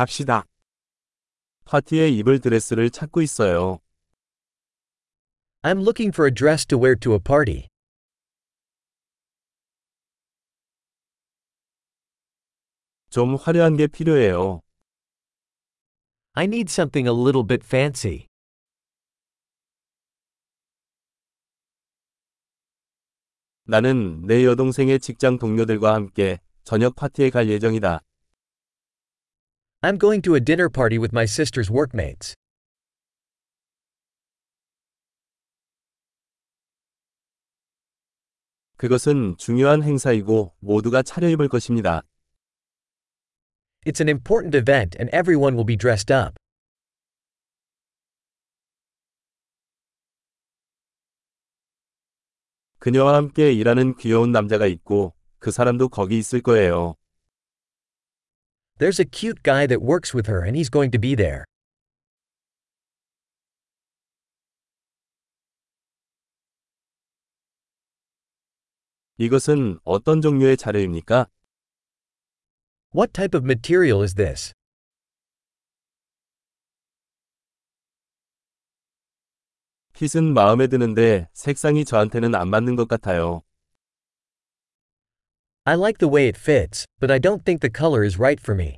갑시다. 파티에 입을 드레스를 찾고 있어요. I'm looking for a dress to wear to a party. 좀 화려한 게 필요해요. I need something a little bit fancy. 나는 내 여동생의 직장 동료들과 함께 저녁 파티에 갈 예정이다. I'm going to a dinner party with my sister's workmates. 그것은 중요한 행사이고 모두가 차려입을 것입니다. It's an important event and everyone will be dressed up. 그녀와 함께 일하는 귀여운 남자가 있고 그 사람도 거기 있을 거예요. There's a cute guy that works with her and he's going to be there. 이것은 어떤 종류의 자료입니까? What type of material is this? 핏은 마음에 드는데 색상이 저한테는 안 맞는 것 같아요. I like the way it fits, but I don't think the color is right for me.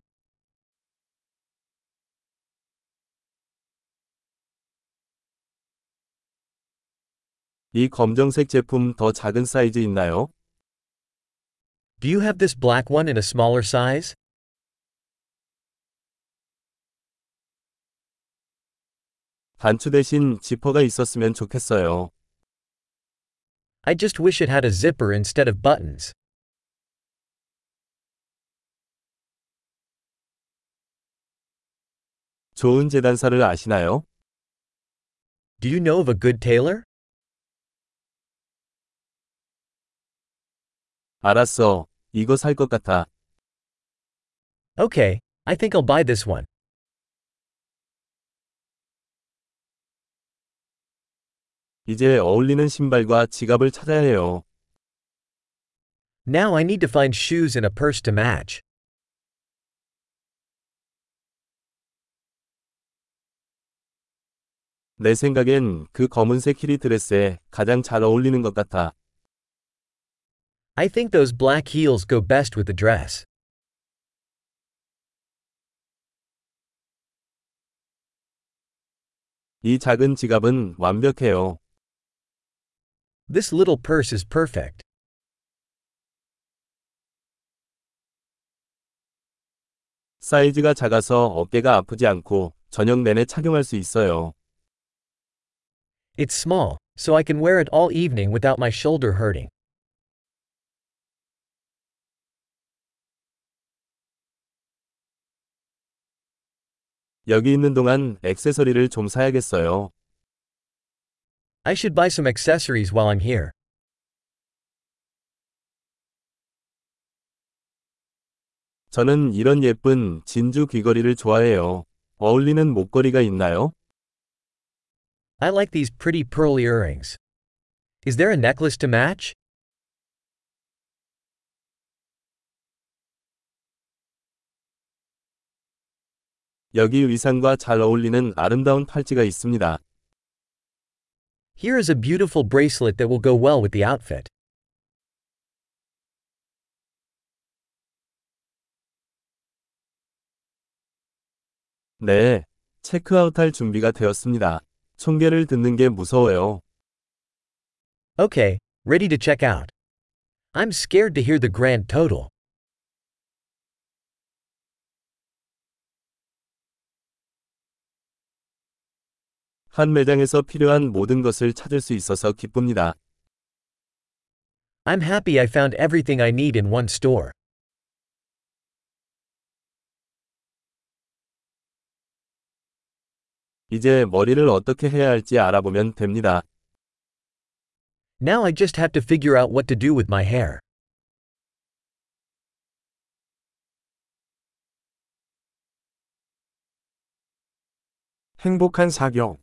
이 검정색 제품 더 작은 사이즈 있나요? Do you have this black one in a smaller size? 단추 대신 지퍼가 있었으면 좋겠어요. I just wish it had a zipper instead of buttons. 좋은 재단사를 아시나요? Do you know of a good tailor? 알았어. 이거 살 것 같아. Okay, I think I'll buy this one. 이제 어울리는 신발과 지갑을 찾아야 해요. Now I need to find shoes and a purse to match. 내 생각엔 그 검은색 히리 드레스에 가장 잘 어울리는 것 같아. I think those black heels go best with the dress. 이 작은 지갑은 완벽해요. This little purse is perfect. 사이즈가 작아서 어깨가 아프지 않고 저녁 내내 착용할 수 있어요. It's small, so I can wear it all evening without my shoulder hurting. 여기 있는 동안 액세서리를 좀 사야겠어요. I should buy some accessories while I'm here. 저는 이런 예쁜 진주 귀걸이를 좋아해요. 어울리는 목걸이가 있나요? I like these pretty pearl earrings. Is there a necklace to match? 여기 의상과 잘 어울리는 아름다운 팔찌가 있습니다. Here is a beautiful bracelet that will go well with the outfit. 네, 체크아웃할 준비가 되었습니다. 총계를 듣는 게 무서워요. Okay, ready to check out. I'm scared to hear the grand total. 한 매장에서 필요한 모든 것을 찾을 수 있어서 기쁩니다. I'm happy I found everything I need in one store. 이제 머리를 어떻게 해야 할지 알아보면 됩니다. Now I just have to figure out what to do with my hair. 행복한 사격.